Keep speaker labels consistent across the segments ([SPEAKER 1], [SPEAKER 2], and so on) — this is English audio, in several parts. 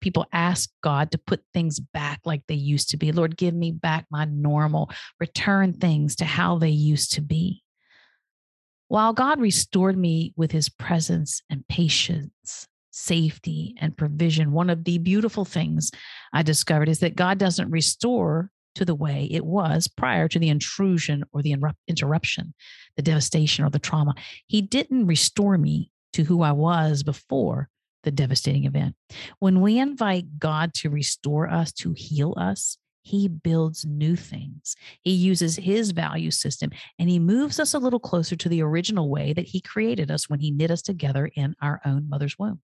[SPEAKER 1] people ask God to put things back like they used to be. Lord, give me back my normal, return things to how they used to be. While God restored me with his presence and patience, safety and provision, one of the beautiful things I discovered is that God doesn't restore to the way it was prior to the intrusion or the interruption, the devastation or the trauma. He didn't restore me to who I was before the devastating event. When we invite God to restore us, to heal us, he builds new things. He uses his value system and he moves us a little closer to the original way that he created us when he knit us together in our own mother's womb.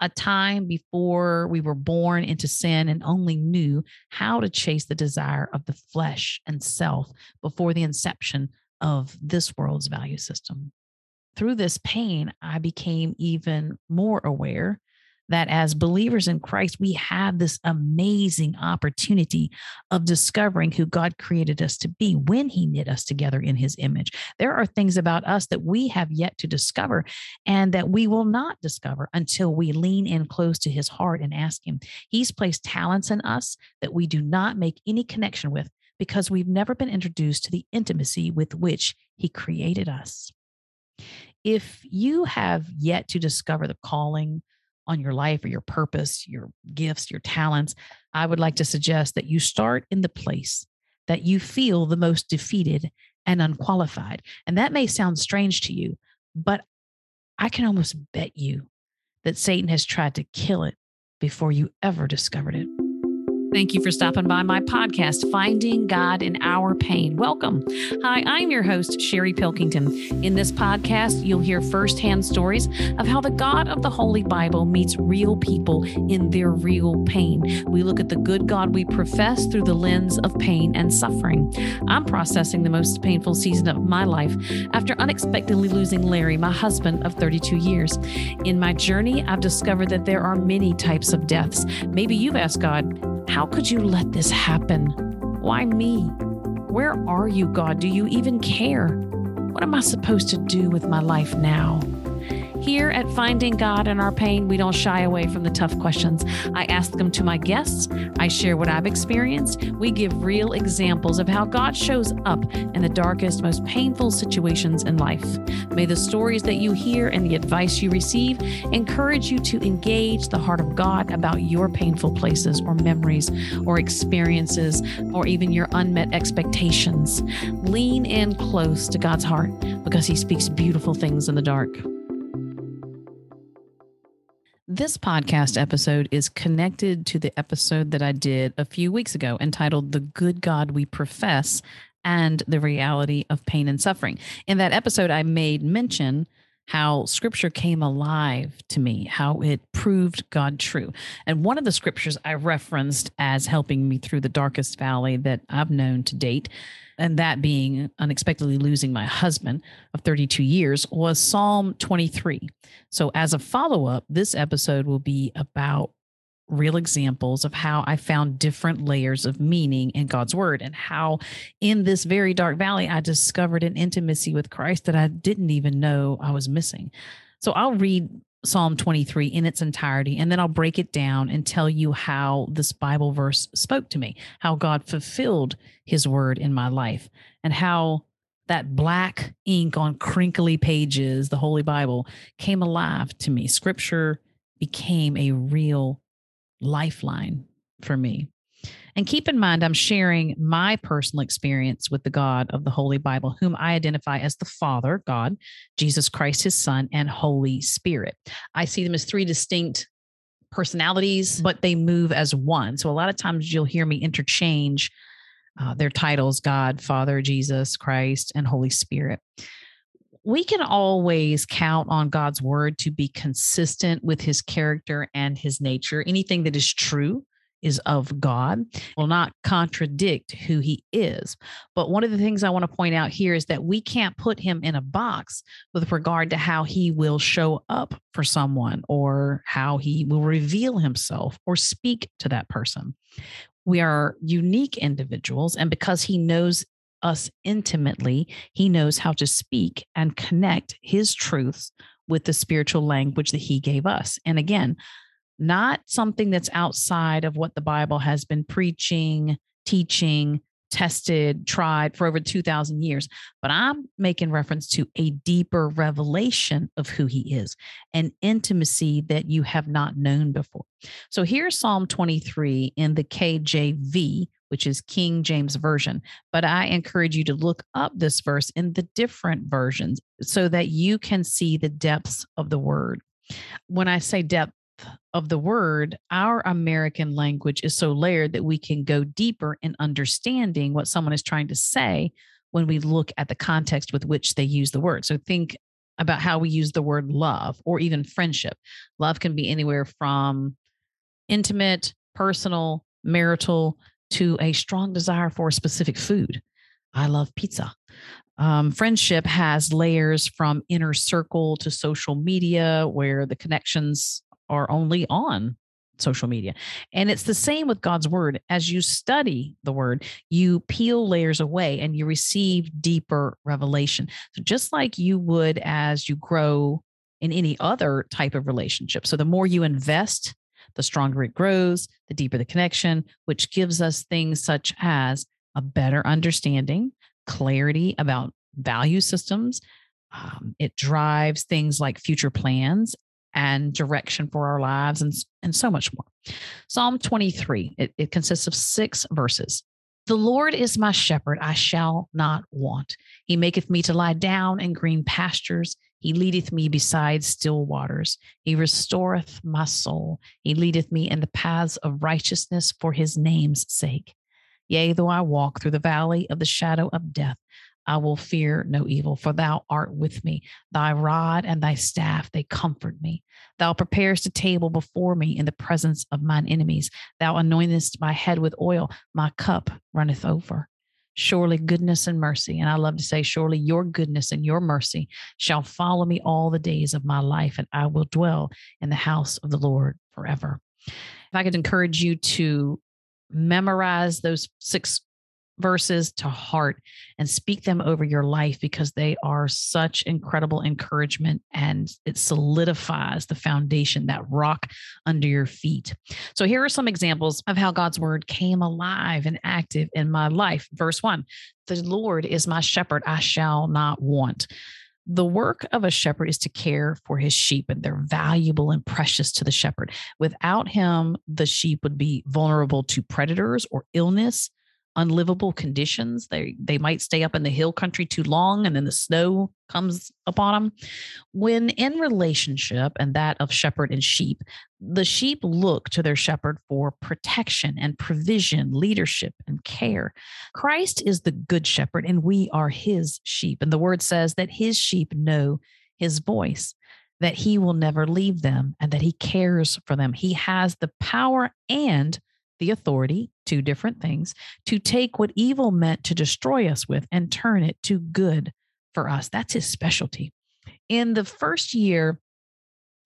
[SPEAKER 1] A time before we were born into sin and only knew how to chase the desire of the flesh and self before the inception of this world's value system through this pain, I became even more aware that as believers in Christ, we have this amazing opportunity of discovering who God created us to be when He knit us together in His image. There are things about us that we have yet to discover and that we will not discover until we lean in close to His heart and ask Him. He's placed talents in us that we do not make any connection with because we've never been introduced to the intimacy with which He created us if you have yet to discover the calling on your life or your purpose, your gifts, your talents, I would like to suggest that you start in the place that you feel the most defeated and unqualified. And that may sound strange to you, but I can almost bet you that Satan has tried to kill it before you ever discovered it. Thank you for stopping by my podcast, Finding God in Our Pain. Welcome. Hi, I'm your host, Sherry Pilkington. In this podcast, you'll hear firsthand stories of how the God of the Holy Bible meets real people in their real pain. We look at the good God we profess through the lens of pain and suffering. I'm processing the most painful season of my life after unexpectedly losing Larry, my husband of 32 years. In my journey, I've discovered that there are many types of deaths. Maybe you've asked God, how could you let this happen? Why me? Where are you, God? Do you even care? What am I supposed to do with my life now? Here at Finding God in Our Pain, we don't shy away from the tough questions. I ask them to my guests. I share what I've experienced. We give real examples of how God shows up in the darkest, most painful situations in life. May the stories that you hear and the advice you receive encourage you to engage the heart of God about your painful places or memories or experiences or even your unmet expectations. Lean in close to God's heart because He speaks beautiful things in the dark. This podcast episode is connected to the episode that I did a few weeks ago entitled The Good God We Profess and the Reality of Pain and Suffering. In that episode, I made mention how scripture came alive to me, how it proved God true. And one of the scriptures I referenced as helping me through the darkest valley that I've known to date and that being unexpectedly losing my husband of 32 years, was Psalm 23. So, as a follow up, this episode will be about real examples of how I found different layers of meaning in God's word and how in this very dark valley I discovered an intimacy with Christ that I didn't even know I was missing. So I'll read Psalm 23 in its entirety, and then I'll break it down and tell you how this Bible verse spoke to me, how God fulfilled his word in my life, and how that black ink on crinkly pages, the Holy Bible, came alive to me. Scripture became a real lifeline for me. And keep in mind, I'm sharing my personal experience with the God of the Holy Bible, whom I identify as the Father, God, Jesus Christ, his Son, and Holy Spirit. I see them as three distinct personalities, but they move as one. So a lot of times you'll hear me interchange uh, their titles God, Father, Jesus, Christ, and Holy Spirit we can always count on God's word to be consistent with his character and his nature. Anything that is true is of God, will not contradict who he is. But one of the things I want to point out here is that we can't put him in a box with regard to how he will show up for someone or how he will reveal himself or speak to that person. We are unique individuals. And because he knows us intimately, he knows how to speak and connect his truths with the spiritual language that he gave us. And again, not something that's outside of what the Bible has been preaching, teaching, tested, tried for over 2,000 years. But I'm making reference to a deeper revelation of who he is, an intimacy that you have not known before. So here's Psalm 23 in the KJV, which is King James Version. But I encourage you to look up this verse in the different versions so that you can see the depths of the word. When I say depth, of the word, our American language is so layered that we can go deeper in understanding what someone is trying to say when we look at the context with which they use the word. So think about how we use the word love or even friendship. Love can be anywhere from intimate, personal, marital to a strong desire for a specific food. I love pizza. Um, friendship has layers from inner circle to social media, where the connections are only on social media. And it's the same with God's word. As you study the word, you peel layers away and you receive deeper revelation. So, just like you would as you grow in any other type of relationship. So, the more you invest, the stronger it grows, the deeper the connection, which gives us things such as a better understanding, clarity about value systems. Um, it drives things like future plans and direction for our lives and, and so much more. Psalm 23, it, it consists of six verses. The Lord is my shepherd, I shall not want. He maketh me to lie down in green pastures. He leadeth me beside still waters. He restoreth my soul. He leadeth me in the paths of righteousness for his name's sake. Yea, though I walk through the valley of the shadow of death, I will fear no evil, for thou art with me. Thy rod and thy staff, they comfort me. Thou preparest a table before me in the presence of mine enemies. Thou anointest my head with oil, my cup runneth over. Surely goodness and mercy, and I love to say, surely your goodness and your mercy shall follow me all the days of my life, and I will dwell in the house of the Lord forever. If I could encourage you to memorize those six verses to heart and speak them over your life because they are such incredible encouragement and it solidifies the foundation, that rock under your feet. So, here are some examples of how God's word came alive and active in my life. Verse one The Lord is my shepherd, I shall not want. The work of a shepherd is to care for his sheep, and they're valuable and precious to the shepherd. Without him, the sheep would be vulnerable to predators or illness unlivable conditions. They they might stay up in the hill country too long and then the snow comes upon them. When in relationship and that of shepherd and sheep, the sheep look to their shepherd for protection and provision, leadership and care. Christ is the good shepherd and we are his sheep. And the word says that his sheep know his voice that he will never leave them and that he cares for them. He has the power and the authority, two different things, to take what evil meant to destroy us with and turn it to good for us. That's his specialty. In the first year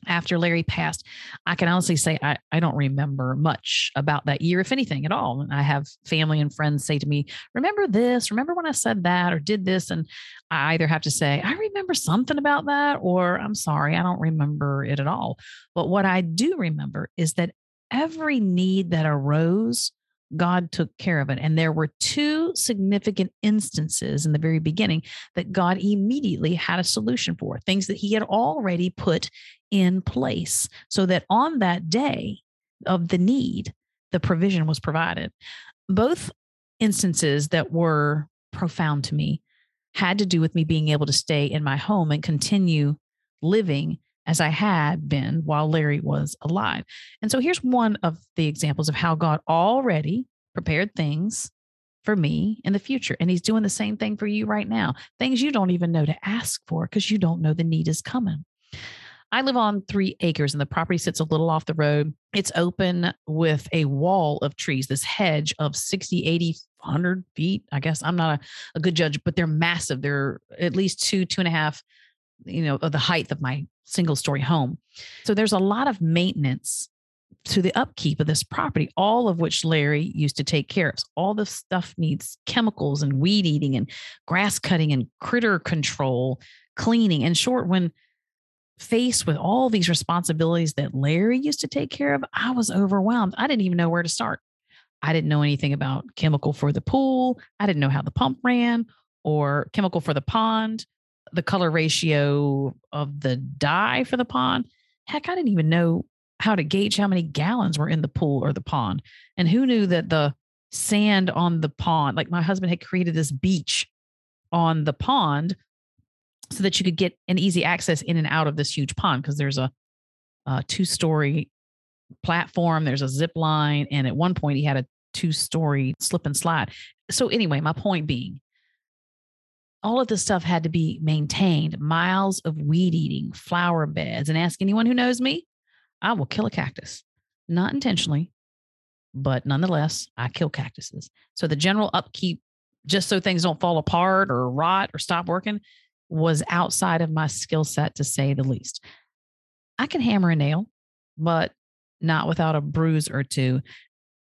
[SPEAKER 1] after Larry passed, I can honestly say I, I don't remember much about that year, if anything at all. And I have family and friends say to me, Remember this? Remember when I said that or did this? And I either have to say, I remember something about that, or I'm sorry, I don't remember it at all. But what I do remember is that every need that arose, God took care of it. And there were two significant instances in the very beginning that God immediately had a solution for, things that He had already put in place, so that on that day of the need, the provision was provided. Both instances that were profound to me had to do with me being able to stay in my home and continue living as I had been while Larry was alive. And so here's one of the examples of how God already prepared things for me in the future. And he's doing the same thing for you right now. Things you don't even know to ask for because you don't know the need is coming. I live on three acres and the property sits a little off the road. It's open with a wall of trees, this hedge of 60, 80, 100 feet. I guess I'm not a, a good judge, but they're massive. They're at least two, two and a half, you know, the height of my single story home. So there's a lot of maintenance to the upkeep of this property, all of which Larry used to take care of. So all the stuff needs chemicals and weed eating and grass cutting and critter control, cleaning. In short, when faced with all these responsibilities that Larry used to take care of, I was overwhelmed. I didn't even know where to start. I didn't know anything about chemical for the pool. I didn't know how the pump ran or chemical for the pond, the color ratio of the dye for the pond. Heck, I didn't even know how to gauge how many gallons were in the pool or the pond. And who knew that the sand on the pond, like my husband had created this beach on the pond so that you could get an easy access in and out of this huge pond because there's a, a two story platform, there's a zip line, and at one point he had a two story slip and slide. So, anyway, my point being, all of this stuff had to be maintained miles of weed eating, flower beds. And ask anyone who knows me, I will kill a cactus, not intentionally, but nonetheless, I kill cactuses. So, the general upkeep, just so things don't fall apart or rot or stop working, was outside of my skill set to say the least. I can hammer a nail, but not without a bruise or two.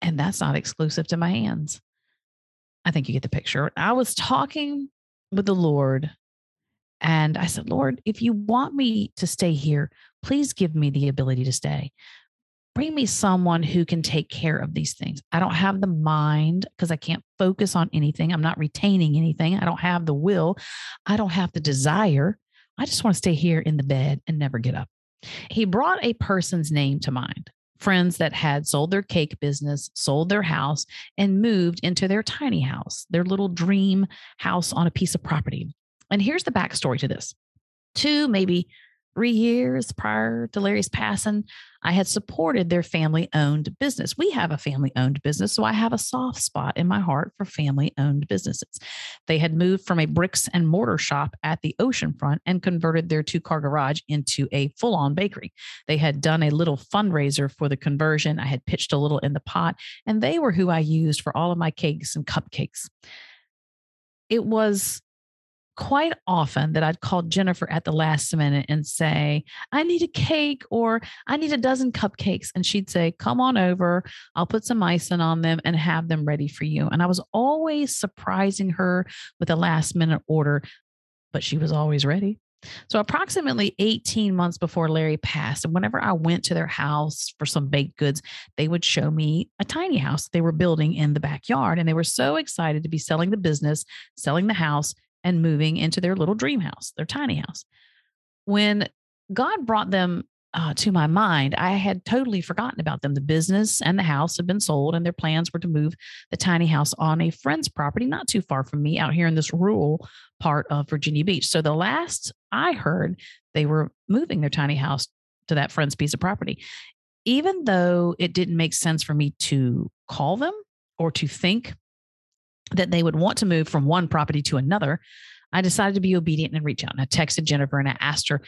[SPEAKER 1] And that's not exclusive to my hands. I think you get the picture. I was talking with the Lord and I said, Lord, if you want me to stay here, please give me the ability to stay bring me someone who can take care of these things. I don't have the mind because I can't focus on anything. I'm not retaining anything. I don't have the will. I don't have the desire. I just want to stay here in the bed and never get up. He brought a person's name to mind friends that had sold their cake business, sold their house, and moved into their tiny house, their little dream house on a piece of property. And here's the backstory to this two, maybe three years prior to Larry's passing, I had supported their family owned business. We have a family owned business, so I have a soft spot in my heart for family owned businesses. They had moved from a bricks and mortar shop at the oceanfront and converted their two car garage into a full on bakery. They had done a little fundraiser for the conversion. I had pitched a little in the pot, and they were who I used for all of my cakes and cupcakes. It was quite often that I'd call Jennifer at the last minute and say, I need a cake or I need a dozen cupcakes. And she'd say, Come on over. I'll put some icing on them and have them ready for you. And I was always surprising her with a last minute order, but she was always ready. So, approximately 18 months before Larry passed, and whenever I went to their house for some baked goods, they would show me a tiny house they were building in the backyard. And they were so excited to be selling the business, selling the house, and moving into their little dream house, their tiny house. When God brought them uh, to my mind, I had totally forgotten about them. The business and the house had been sold, and their plans were to move the tiny house on a friend's property not too far from me out here in this rural part of Virginia Beach. So the last I heard, they were moving their tiny house to that friend's piece of property. Even though it didn't make sense for me to call them or to think that they would want to move from one property to another, I decided to be obedient and reach out. And I texted Jennifer and I asked her,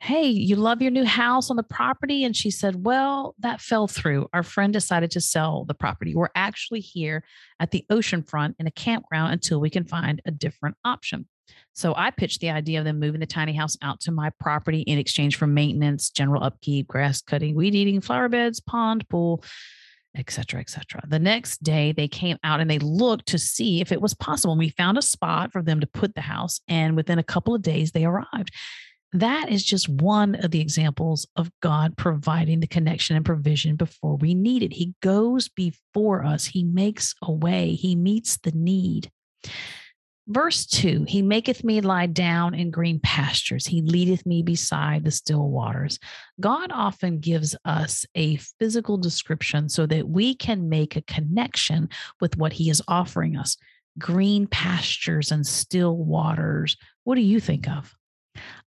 [SPEAKER 1] Hey, you love your new house on the property? And she said, Well, that fell through. Our friend decided to sell the property. We're actually here at the ocean front in a campground until we can find a different option. So I pitched the idea of them moving the tiny house out to my property in exchange for maintenance, general upkeep, grass cutting, weed eating, flower beds, pond, pool, etc., etc. The next day, they came out and they looked to see if it was possible. And we found a spot for them to put the house, and within a couple of days, they arrived. That is just one of the examples of God providing the connection and provision before we need it. He goes before us, He makes a way, He meets the need. Verse 2 He maketh me lie down in green pastures. He leadeth me beside the still waters. God often gives us a physical description so that we can make a connection with what He is offering us. Green pastures and still waters. What do you think of?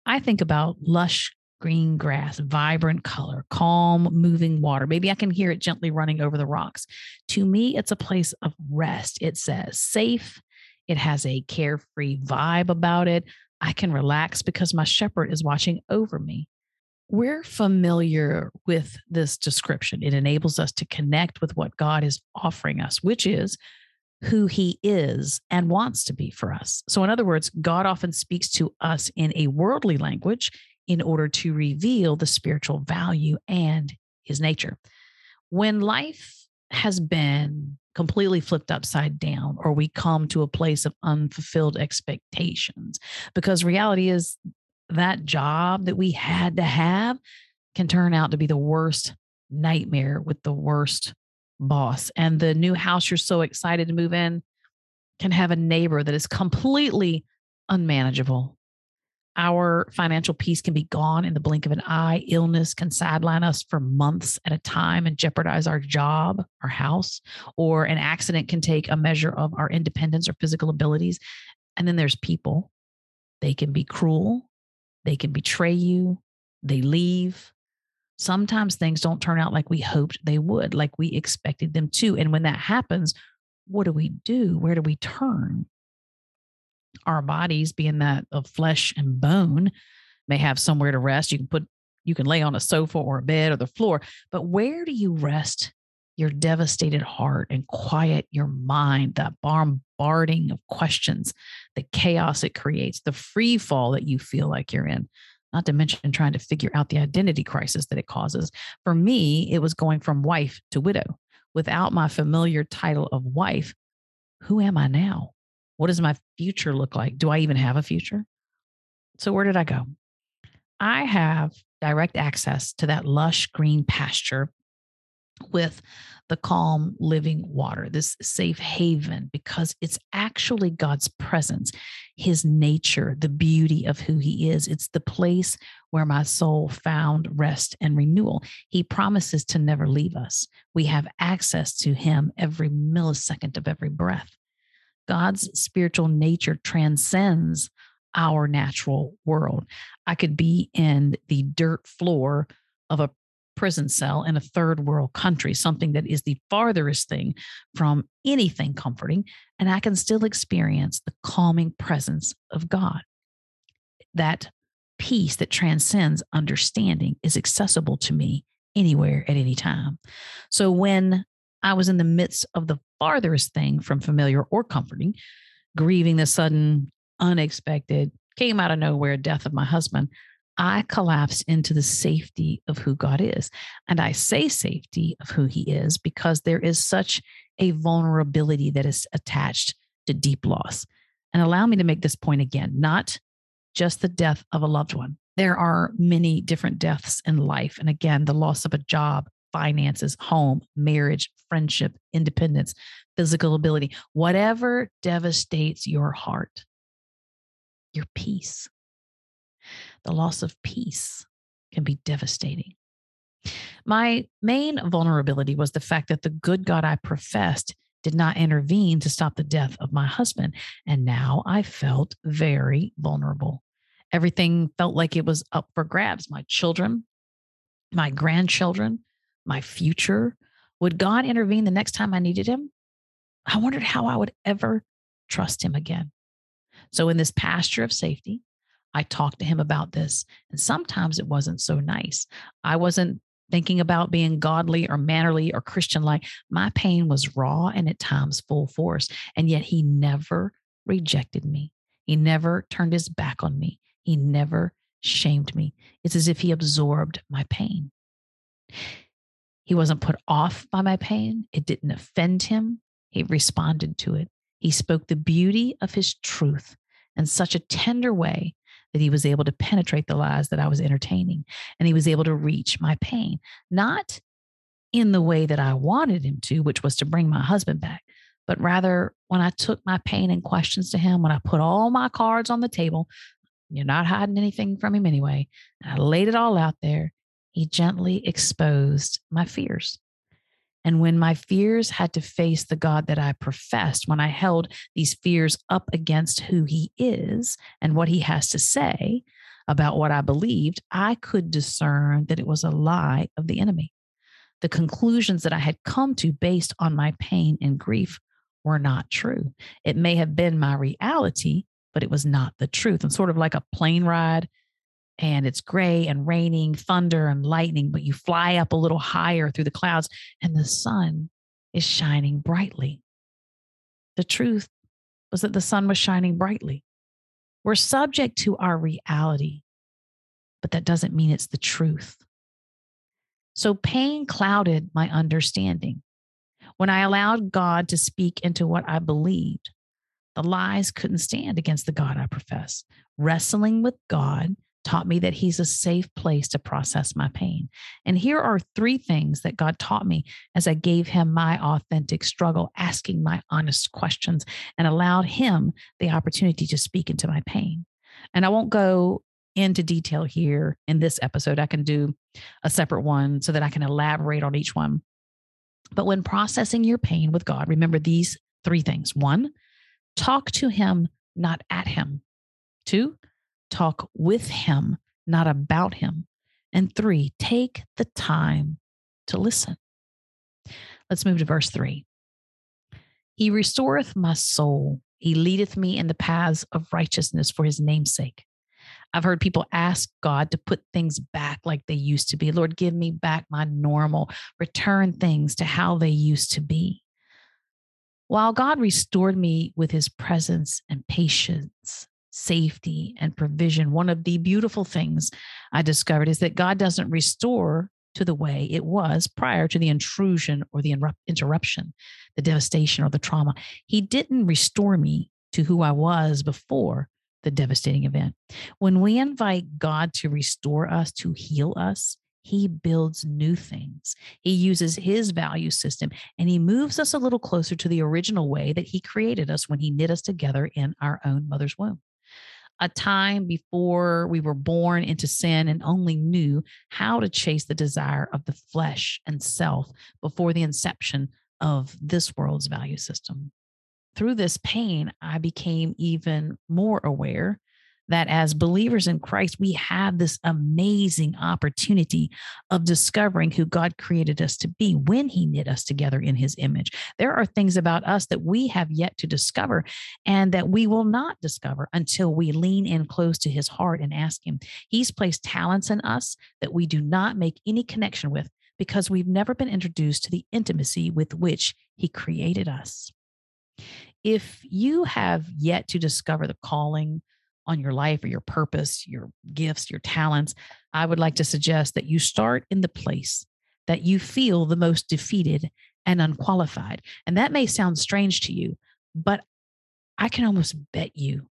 [SPEAKER 1] I think about lush green grass, vibrant color, calm, moving water. Maybe I can hear it gently running over the rocks. To me, it's a place of rest. It says safe. It has a carefree vibe about it. I can relax because my shepherd is watching over me. We're familiar with this description. It enables us to connect with what God is offering us, which is who he is and wants to be for us. So, in other words, God often speaks to us in a worldly language in order to reveal the spiritual value and his nature. When life has been completely flipped upside down, or we come to a place of unfulfilled expectations, because reality is that job that we had to have can turn out to be the worst nightmare with the worst boss. And the new house you're so excited to move in can have a neighbor that is completely unmanageable. Our financial peace can be gone in the blink of an eye. Illness can sideline us for months at a time and jeopardize our job, our house, or an accident can take a measure of our independence or physical abilities. And then there's people. They can be cruel, they can betray you, they leave. Sometimes things don't turn out like we hoped they would, like we expected them to. And when that happens, what do we do? Where do we turn? Our bodies, being that of flesh and bone, may have somewhere to rest. You can put, you can lay on a sofa or a bed or the floor, but where do you rest your devastated heart and quiet your mind, that bombarding of questions, the chaos it creates, the free fall that you feel like you're in, not to mention trying to figure out the identity crisis that it causes. For me, it was going from wife to widow. Without my familiar title of wife, who am I now? What does my future look like? Do I even have a future? So, where did I go? I have direct access to that lush green pasture with the calm living water, this safe haven, because it's actually God's presence, his nature, the beauty of who he is. It's the place where my soul found rest and renewal. He promises to never leave us. We have access to him every millisecond of every breath. God's spiritual nature transcends our natural world. I could be in the dirt floor of a prison cell in a third world country, something that is the farthest thing from anything comforting, and I can still experience the calming presence of God. That peace that transcends understanding is accessible to me anywhere at any time. So when I was in the midst of the farthest thing from familiar or comforting, grieving the sudden, unexpected, came out of nowhere death of my husband, I collapse into the safety of who God is. And I say safety of who He is because there is such a vulnerability that is attached to deep loss. And allow me to make this point again not just the death of a loved one. There are many different deaths in life. And again, the loss of a job, finances, home, marriage, friendship, independence, physical ability, whatever devastates your heart, your peace the loss of peace can be devastating. My main vulnerability was the fact that the good God I professed did not intervene to stop the death of my husband. And now I felt very vulnerable. Everything felt like it was up for grabs my children, my grandchildren, my future. Would God intervene the next time I needed him? I wondered how I would ever trust him again. So, in this pasture of safety, I talked to him about this. And sometimes it wasn't so nice. I wasn't thinking about being godly or mannerly or Christian like. My pain was raw and at times full force. And yet he never rejected me. He never turned his back on me. He never shamed me. It's as if he absorbed my pain. He wasn't put off by my pain, it didn't offend him. He responded to it. He spoke the beauty of his truth in such a tender way that he was able to penetrate the lies that I was entertaining and he was able to reach my pain, not in the way that I wanted him to, which was to bring my husband back, but rather when I took my pain and questions to him, when I put all my cards on the table, you're not hiding anything from him anyway, and I laid it all out there, he gently exposed my fears. And when my fears had to face the God that I professed, when I held these fears up against who he is and what he has to say, about what I believed, I could discern that it was a lie of the enemy. The conclusions that I had come to based on my pain and grief were not true. It may have been my reality, but it was not the truth. And sort of like a plane ride, and it's gray and raining, thunder and lightning, but you fly up a little higher through the clouds, and the sun is shining brightly. The truth was that the sun was shining brightly. We're subject to our reality, but that doesn't mean it's the truth. So pain clouded my understanding. When I allowed God to speak into what I believed, the lies couldn't stand against the God I profess. Wrestling with God taught me that He's a safe place to process my pain. And here are three things that God taught me as I gave Him my authentic struggle, asking my honest questions, and allowed Him the opportunity to speak into my pain. And I won't go into detail here in this episode. I can do a separate one so that I can elaborate on each one. But when processing your pain with God, remember these three things. One, talk to Him, not at Him. Two, talk with Him, not about Him. And three, take the time to listen. Let's move to verse three. He restoreth my soul. He leadeth me in the paths of righteousness for his name's sake. I've heard people ask God to put things back like they used to be. Lord, give me back my normal, return things to how they used to be. While God restored me with his presence and patience, safety and provision, one of the beautiful things I discovered is that God doesn't restore to the way it was prior to the intrusion or the interruption, the devastation or the trauma. He didn't restore me to who I was before the devastating event. When we invite God to restore us, to heal us, he builds new things. He uses his value system and he moves us a little closer to the original way that he created us when he knit us together in our own mother's womb. A time before we were born into sin and only knew how to chase the desire of the flesh and self before the inception of this world's value system. Through this pain, I became even more aware that as believers in Christ, we have this amazing opportunity of discovering who God created us to be when He knit us together in His image. There are things about us that we have yet to discover and that we will not discover until we lean in close to His heart and ask Him. He's placed talents in us that we do not make any connection with because we've never been introduced to the intimacy with which He created us if you have yet to discover the calling on your life or your purpose, your gifts, your talents, I would like to suggest that you start in the place that you feel the most defeated and unqualified. And that may sound strange to you, but I can almost bet you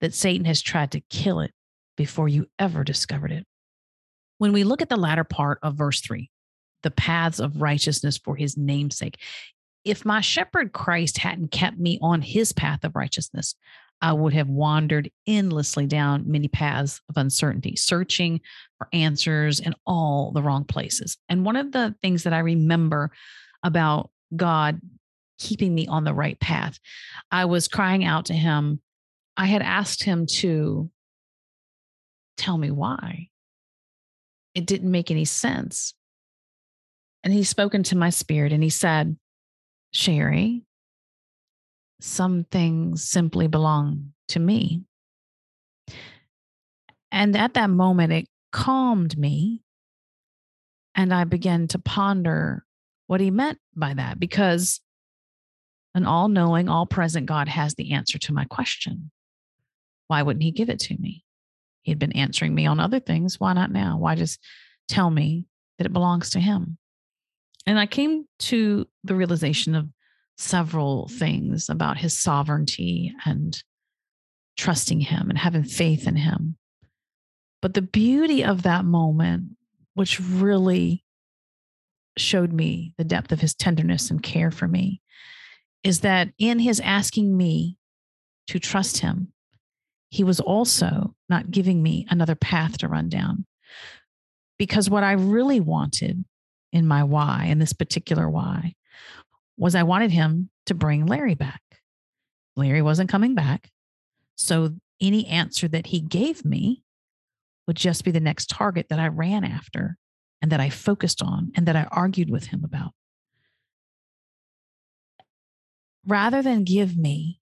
[SPEAKER 1] that Satan has tried to kill it before you ever discovered it. When we look at the latter part of verse three, the paths of righteousness for his namesake, if my shepherd Christ hadn't kept me on his path of righteousness, I would have wandered endlessly down many paths of uncertainty, searching for answers in all the wrong places. And one of the things that I remember about God keeping me on the right path, I was crying out to him. I had asked him to tell me why. It didn't make any sense. And he spoke into my spirit and he said, Sherry, some things simply belong to me. And at that moment, it calmed me. And I began to ponder what he meant by that because an all knowing, all present God has the answer to my question. Why wouldn't he give it to me? He'd been answering me on other things. Why not now? Why just tell me that it belongs to him? And I came to the realization of several things about his sovereignty and trusting him and having faith in him. But the beauty of that moment, which really showed me the depth of his tenderness and care for me, is that in his asking me to trust him, he was also not giving me another path to run down. Because what I really wanted in my why, in this particular why, was I wanted him to bring Larry back. Larry wasn't coming back. So any answer that he gave me would just be the next target that I ran after and that I focused on and that I argued with him about. Rather than give me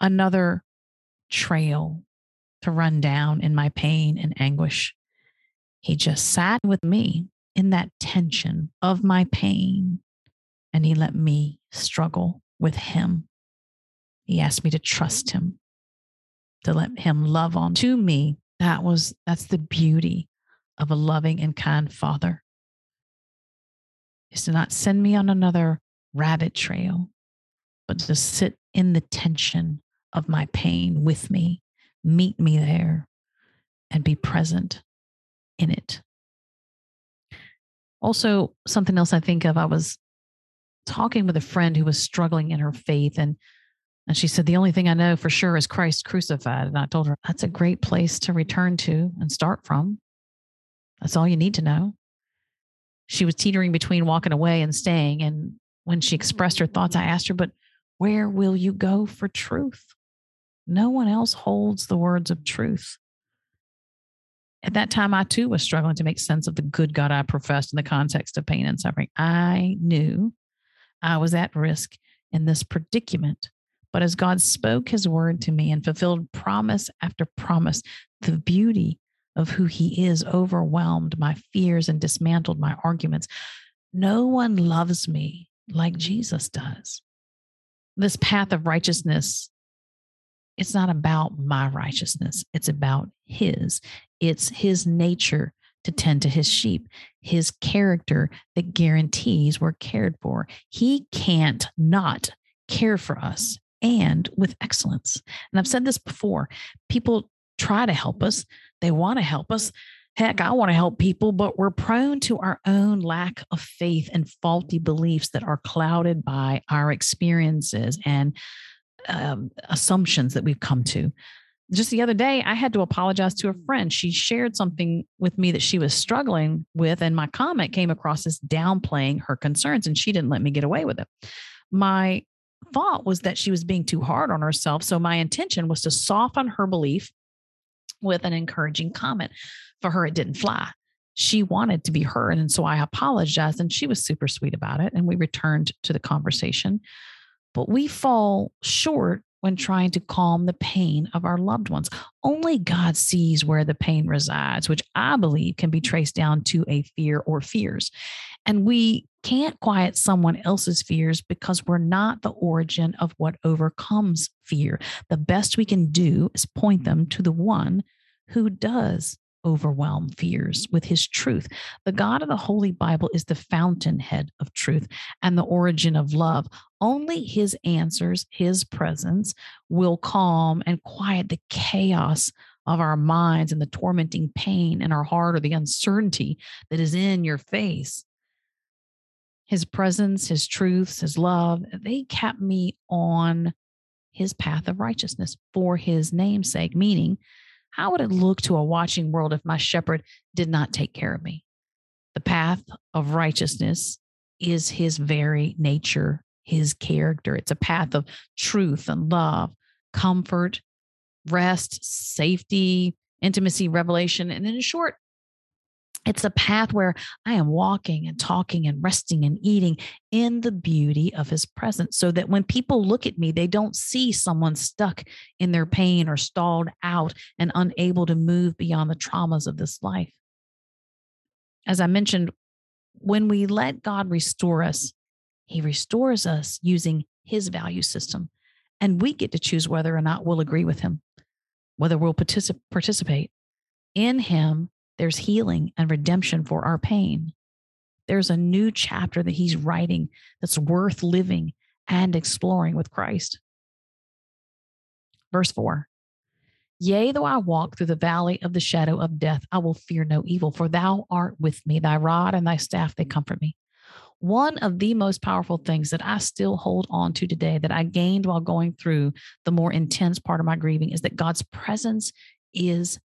[SPEAKER 1] another trail to run down in my pain and anguish, he just sat with me in that tension of my pain and he let me struggle with him. He asked me to trust him, to let him love on to me. That was that's the beauty of a loving and kind father. Is to not send me on another rabbit trail, but to sit in the tension of my pain with me, meet me there, and be present in it. Also, something else I think of, I was talking with a friend who was struggling in her faith and and she said the only thing I know for sure is Christ crucified and I told her that's a great place to return to and start from. That's all you need to know. She was teetering between walking away and staying and when she expressed her thoughts I asked her but where will you go for truth? No one else holds the words of truth. At that time, I too was struggling to make sense of the good God I professed in the context of pain and suffering. I knew I was at risk in this predicament. But as God spoke his word to me and fulfilled promise after promise, the beauty of who he is overwhelmed my fears and dismantled my arguments. No one loves me like Jesus does. This path of righteousness, it's not about my righteousness, it's about his. It's his nature to tend to his sheep, his character that guarantees we're cared for. He can't not care for us and with excellence. And I've said this before people try to help us, they want to help us. Heck, I want to help people, but we're prone to our own lack of faith and faulty beliefs that are clouded by our experiences and um, assumptions that we've come to just the other day, I had to apologize to a mm. friend. She shared something with me that she was struggling with, and my comment came across as downplaying her concerns, and she didn't let me get away with it. My thought was that she was being too hard on herself. So my intention was to soften her belief with an encouraging comment. For her, it didn't fly. She wanted to be heard. And so I apologized, and she was super sweet about it. And we returned to the conversation. But we fall short when trying to calm the pain of our loved ones. Only God sees where the pain resides, which I believe can be traced down to a fear or fears. And we can't quiet someone else's fears because we're not the origin of what overcomes fear. The best we can do is point mm-hmm. them to the one who does overwhelm fears with his truth. The God of the Holy Bible is the fountainhead of truth and the origin of love. Only his answers, his presence will calm and quiet the chaos of our minds and the tormenting pain in our heart or the uncertainty that is in your face. His presence, his truths, his love, they kept me on his path of righteousness for his namesake, meaning how would it look to a watching world if my shepherd did not take care of me? The path of righteousness is his very nature, his character. It's a path of truth and love, comfort, rest, safety, intimacy, revelation. And in short, it's a path where I am walking and talking and resting and eating in the beauty of his presence so that when people look at me, they don't see someone stuck in their pain or stalled out and unable to move beyond the traumas of this life. As I mentioned, when we let God restore us, he restores us using his value system. And we get to choose whether or not we'll agree with him, whether we'll particip- participate in him there's healing and redemption for our pain. There's a new chapter that he's writing that's worth living and exploring with Christ. Verse 4 Yea, though I walk through the valley of the shadow of death, I will fear no evil, for thou art with me. Thy rod and thy staff, they comfort me. One of the most powerful things that I still hold on to today that I gained while going through the more intense part of my grieving is that God's presence is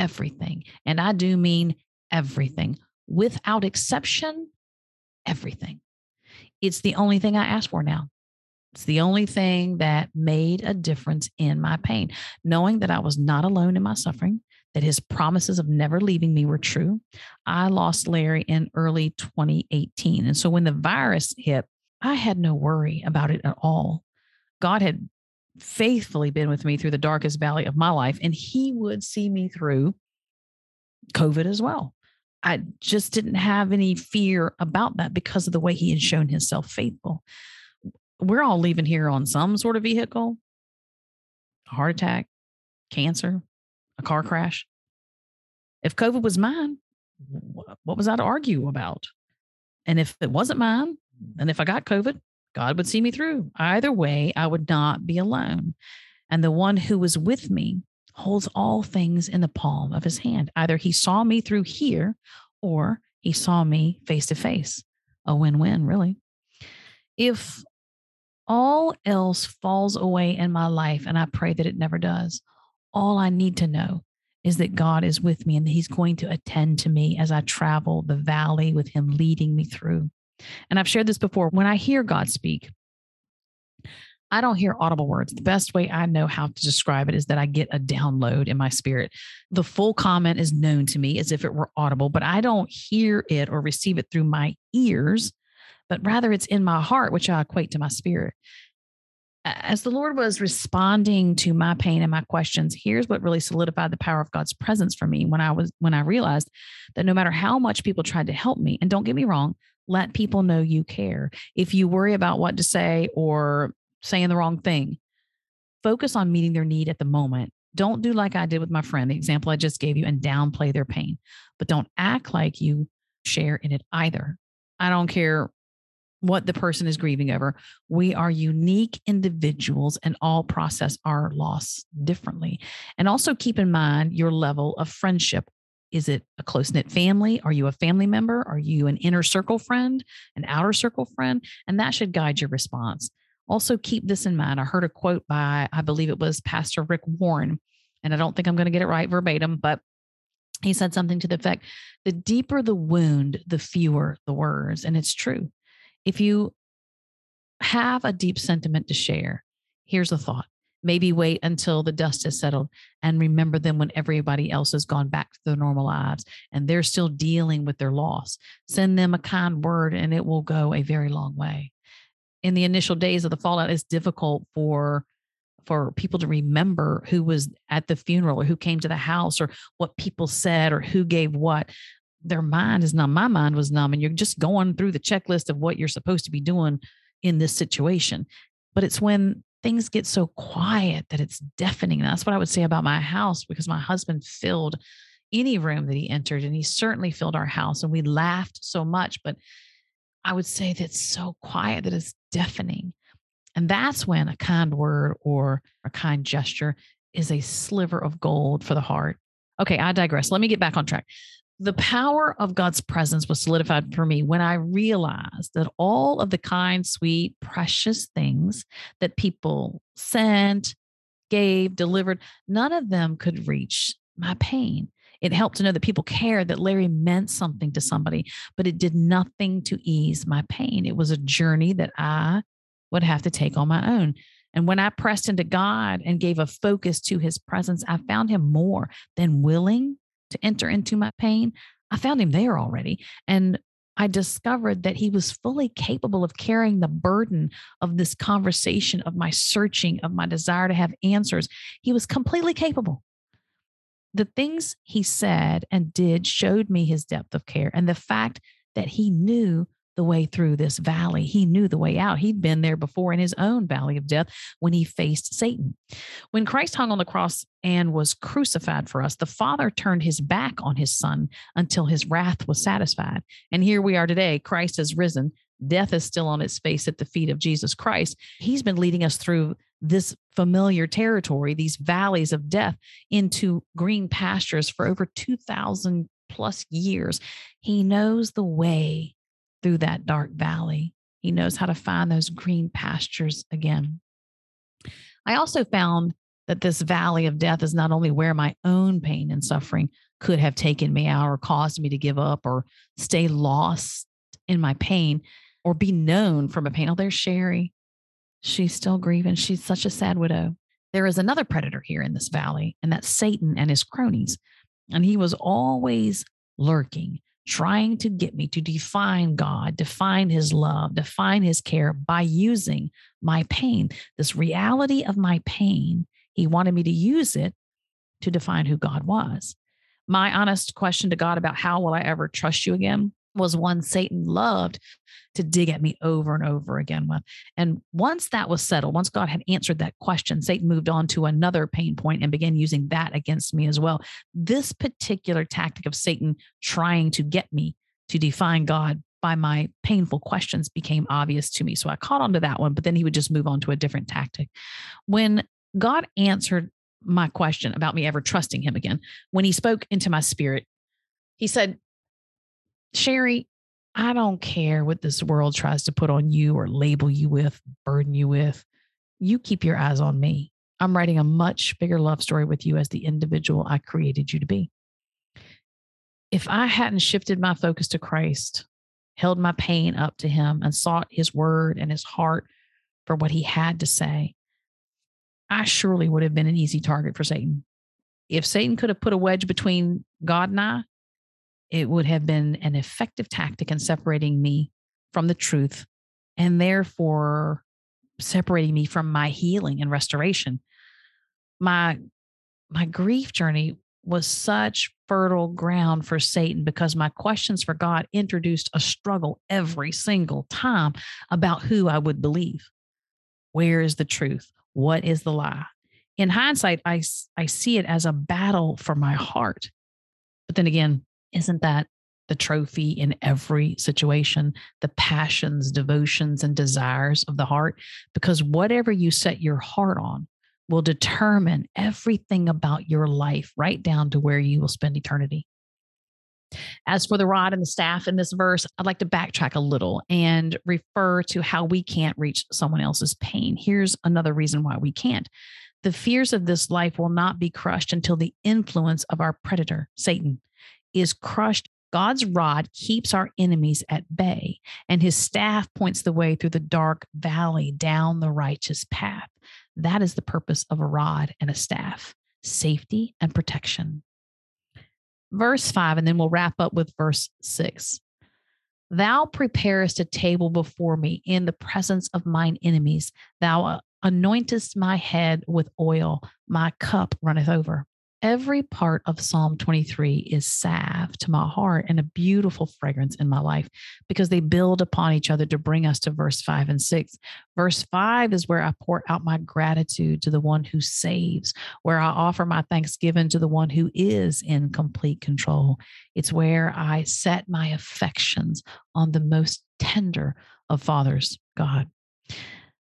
[SPEAKER 1] everything. And I do mean everything, without exception, everything. It's the only thing I ask for now. It's the only thing that made a difference in my pain. Knowing that I was not alone in my suffering, that his promises of never leaving me were true. I lost Larry in early 2018. And so when the virus hit, I had no worry about it at all. God had faithfully been with me through the darkest valley of my life, and he would see me through COVID as well. I just didn't have any fear about that because of the way he had shown himself faithful. We're all leaving here on some sort of vehicle, a heart attack, cancer, a car crash. If COVID was mine, what was I to argue about? And if it wasn't mine, and if I got COVID, God would mm. see me through. Either way, I would not be alone. And the one who was with me holds all things in the palm of his hand. Either he saw me through here or he saw me face to face. A win win, really. If all else falls away in my life, and I pray that it never does, all I need to know is that God is with me and that He's going to attend to me as I travel the valley with Him leading me through. And I've shared this before. When I hear God speak, I don't hear audible words. The best way I know how to describe it is that I get a download in my spirit. The full comment is known to me as if it were audible, but I don't hear it or receive it through my ears, but rather it's in my heart, which I equate to my spirit. As the Lord was responding to my pain and my questions, here's what really solidified the power of God's presence for me when I was when I realized that no matter how much people tried to help me, and don't get me wrong, let people know you care. If you worry about what to say or saying the wrong thing, focus on meeting their need at the moment. Don't do like I did with my friend, the example I just gave you, and downplay their pain, but don't act like you share in it either. I don't care what the person is grieving over. We are unique individuals and all process our loss differently. And also keep in mind your level of friendship is it a close knit family? Are you a family member? Are you an inner circle friend, an outer circle friend? And that should guide your response. Also, keep this in mind. I heard a quote by, I believe it was Pastor Rick Warren, and I don't think I'm going to get it right verbatim, but he said something to the effect the deeper the wound, the fewer the words. And it's true. If you have a deep sentiment to share, here's a thought maybe wait until the dust has settled and remember them when everybody else has gone back to their normal lives and they're still dealing with their loss. Send them a kind word and it will go a very long way. In the initial days of the fallout, it's difficult for for people to remember who was at the funeral or who came to the house or what people said or who gave what their mind is numb my mind was numb and you're just going through the checklist of what you're supposed to be doing in this situation but it's when things get so quiet that it's deafening. That's what I would say about my house because my husband filled any room that he entered and he certainly filled our house and we laughed so much. But I would say that it's so quiet that it's deafening. And that's when a kind word or a kind gesture is a sliver of gold for the heart. Okay, I digress. Let me get back on track the power of God's presence was solidified for me when I realized that all of the kind, sweet, precious things that people sent, gave, delivered, none of them could reach my pain. It helped to know that people cared, that Larry meant something to somebody, but it did nothing to ease my pain. It was a journey that I would have to take on my own. And when I pressed into God and gave a focus to his presence, I found him more than willing to enter into my pain, I found him there already. And I discovered that he was fully capable of carrying the burden of this conversation, of my searching, of my desire to have answers. He was completely capable. The things he said and did showed me his depth of care and the fact that he knew the way through this valley. He knew the way out. He'd been there before in his own valley of death when he faced Satan. When Christ hung on the cross and was crucified for us, the Father turned his back on his Son until his wrath was satisfied. And here we are today. Christ has risen. Death is still on its face at the feet of Jesus Christ. He's been leading us through this familiar territory, these valleys of death, into green pastures for over 2,000 plus years. He knows the way through that dark valley. He knows how to find those green pastures again. I also found that this valley of death is not only where my own pain and suffering could have taken me out or caused me to give up or stay lost in my pain or be known from a pain. Oh, there's Sherry. She's still grieving. She's such a sad widow. There is another predator here in this valley, and that's Satan and his cronies. And he was always lurking, trying to get me to define God, define his love, define his care by using my pain. This reality of my pain, he wanted me to use it to define who God was. My honest question to God about how will I ever trust you again was one Satan loved to dig at me over and over again with. And once that was settled, once God had answered that question, Satan moved on to another pain point and began using that against me as well. This particular tactic of Satan trying to get me to define God by my painful questions became obvious to me. So I caught on to that one, but then he would just move on to a different tactic. When God answered my question about me ever trusting him again, when he spoke into my spirit, he said, Sherry, I don't care what this world tries to put on you or label you with, burden you with. You keep your eyes on me. I'm writing a much bigger love story with you as the individual I created you to be. If I hadn't shifted my focus to Christ, held my pain up to Him, and sought His word and His heart for what He had to say, I surely would have been an easy target for Satan. If Satan could have put a wedge between God and I, it would have been an effective tactic in separating me from the truth and therefore separating me from my healing and restoration. My my grief journey was such fertile ground for Satan because my questions for God introduced a struggle every single time about who I would believe. Where is the truth? What is the lie? In hindsight, I, I see it as a battle for my heart. But then again, isn't that the trophy in every situation, the passions, devotions, and desires of the heart? Because whatever you set your heart on will determine everything about your life, right down to where you will spend eternity. As for the rod and the staff in this verse, I'd like to backtrack a little and refer to how we can't reach someone else's pain. Here's another reason why we can't. The fears of this life will not be crushed until the influence of our predator, Satan, is crushed. God's rod keeps our enemies at bay, and his staff points the way through the dark valley down the righteous path. That is the purpose of a rod and a staff safety and protection. Verse five, and then we'll wrap up with verse six. Thou preparest a table before me in the presence of mine enemies. Thou anointest my head with oil, my cup runneth over. Every part of Psalm 23 is salve to my heart and a beautiful fragrance in my life because they build upon each other to bring us to verse 5 and 6. Verse 5 is where I pour out my gratitude to the one who saves, where I offer my thanksgiving to the one who is in complete control. It's where I set my affections on the most tender of fathers, God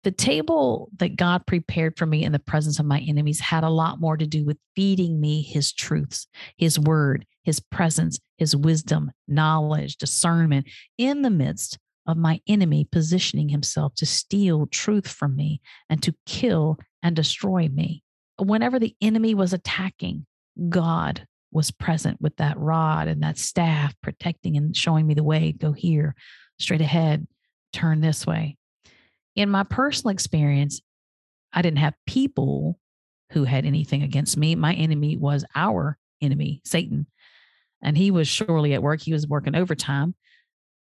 [SPEAKER 1] the table that God prepared for me in the presence of my enemies had a lot more to do with feeding me his truths, his word, his presence, his wisdom, knowledge, discernment in the midst of my enemy positioning himself to steal truth from me and to kill and destroy me. Whenever the enemy was attacking, God was present with that rod and that staff, protecting and showing me the way go here, straight ahead, turn this way in my personal experience, I didn't have people who had anything against me. My enemy was our enemy, Satan. And he was surely at work. He was working overtime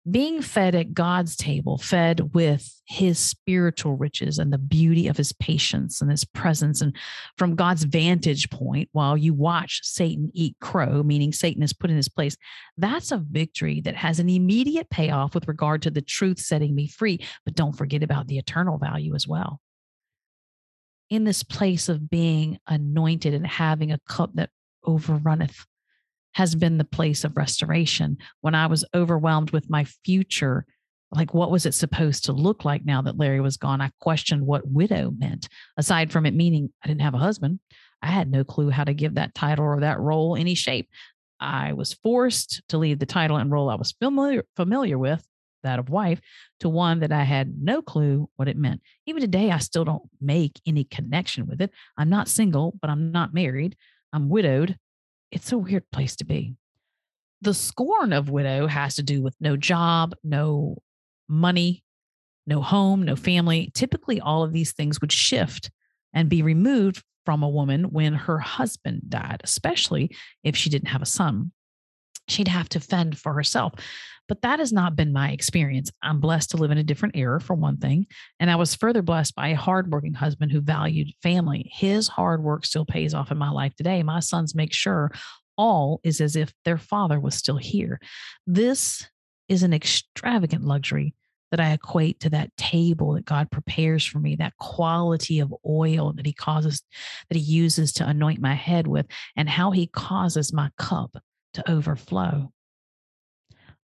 [SPEAKER 1] being fed at God's table, fed with his spiritual riches and the beauty of his patience and his presence. And from God's vantage point, while you watch Satan eat crow, meaning Satan is put in his place, that's a victory that has an immediate payoff with regard to the truth setting me free. But don't forget about the eternal value as well. In this place of being anointed and having a cup that overrunneth has been the place of restoration. When I was overwhelmed with my future, like what was it supposed to look like now that Larry was gone? I questioned what widow meant, aside from it meaning I didn't have a husband. I had no clue how to give that title or that role any shape. I was forced to leave the title and role I was familiar familiar with, that of wife, to one that I had no clue what it meant. Even today, I still don't make any connection with it. I'm not single, but I'm not married. I'm widowed, it's a weird place to be. The scorn of widow has to do with no job, no money, no home, no family. Typically, all of these things would shift and be removed from a woman when her husband died, especially if she didn't have a son. She'd have to fend for herself. But that has not been my experience. I'm blessed to live in a different era, for one thing. And I was further blessed by a hardworking husband who valued family. His hard work still pays off in my life today. My sons make sure all is as if their father was still here. This is an extravagant luxury that I equate to that table that God prepares for me, that quality of oil that He causes, that He uses to anoint my head with, and how He causes my cup to overflow.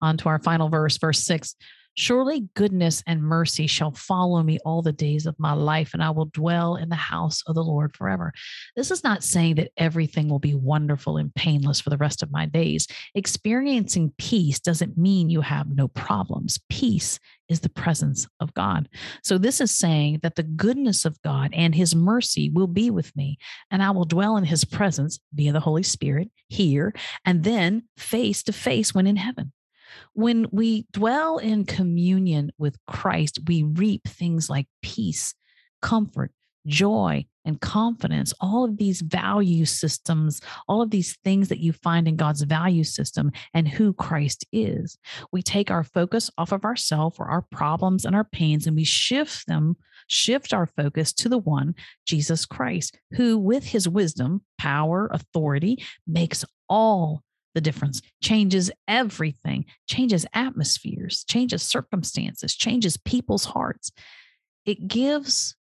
[SPEAKER 1] On to our final verse, verse six. Surely goodness and mercy shall follow me all the days of my life, and I will dwell in the house of the Lord forever. This is not saying that everything will be wonderful and painless for the rest of my days. Experiencing peace doesn't mean you have no problems. Peace is the presence of God. So, this is saying that the goodness of God and his mercy will be with me, and I will dwell in his presence via the Holy Spirit here and then face to face when in heaven. When we dwell in communion with Christ, we reap things like peace, comfort, joy, and confidence, all of these value systems, all of these things that you find in God's value system and who Christ is. We take our focus off of ourselves or our problems and our pains and we shift them, shift our focus to the one, Jesus Christ, who with his wisdom, power, authority makes all the difference, changes everything, changes atmospheres, changes circumstances, changes people's hearts. It gives,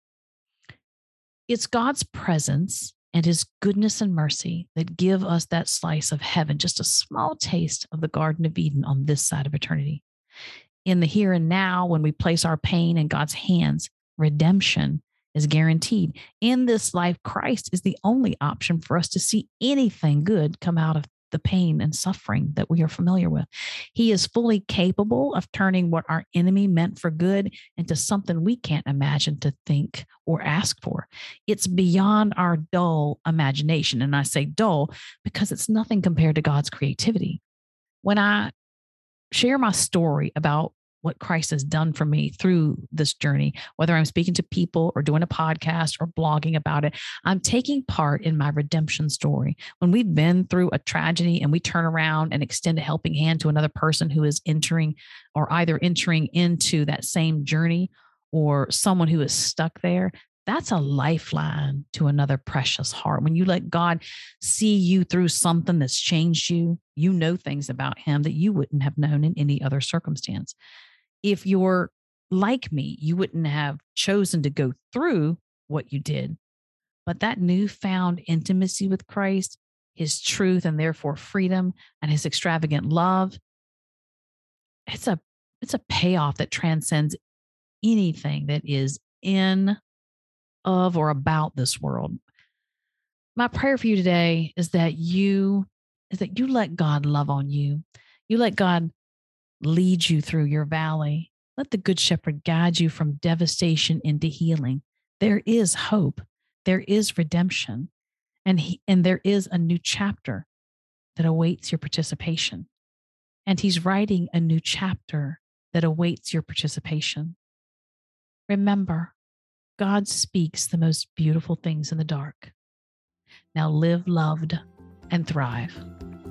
[SPEAKER 1] it's God's presence and his goodness and mercy that give us that slice of heaven, just a small taste of the Garden of Eden on this side of eternity. In the here and now, when we place our pain in God's hands, redemption is guaranteed. In this life, Christ is the only option for us to see anything good come out of the pain and suffering that we are familiar with. He is fully capable of turning what our enemy meant for good into something we can't imagine to think or ask for. It's beyond our dull imagination. And I say dull because it's nothing compared to God's creativity. When I share my story about what Christ has done for me through this journey, whether I'm speaking to people or doing a podcast or blogging about it, I'm taking part in my redemption story. When we've been through a tragedy and we turn around and extend a helping hand to another person who is entering or either entering into that same journey or someone who is stuck there, that's a lifeline to another precious heart. When you let God see you through something that's changed you, you know things about Him that you wouldn't have known in any other circumstance if you're like me, you wouldn't have chosen to go through what you did. But that newfound intimacy with Christ, his truth and therefore freedom and his extravagant love, it's a it's a payoff that transcends anything that is in of or about this world. My prayer for you today is that you is that you let God love on you. You let God lead you through your valley. Let the Good Shepherd guide you from devastation into healing. There is hope, there is redemption, and, he, and there is a new chapter that awaits your participation. And He's writing a new chapter that awaits your participation. Remember, God speaks the most beautiful things in the dark. Now live loved and thrive.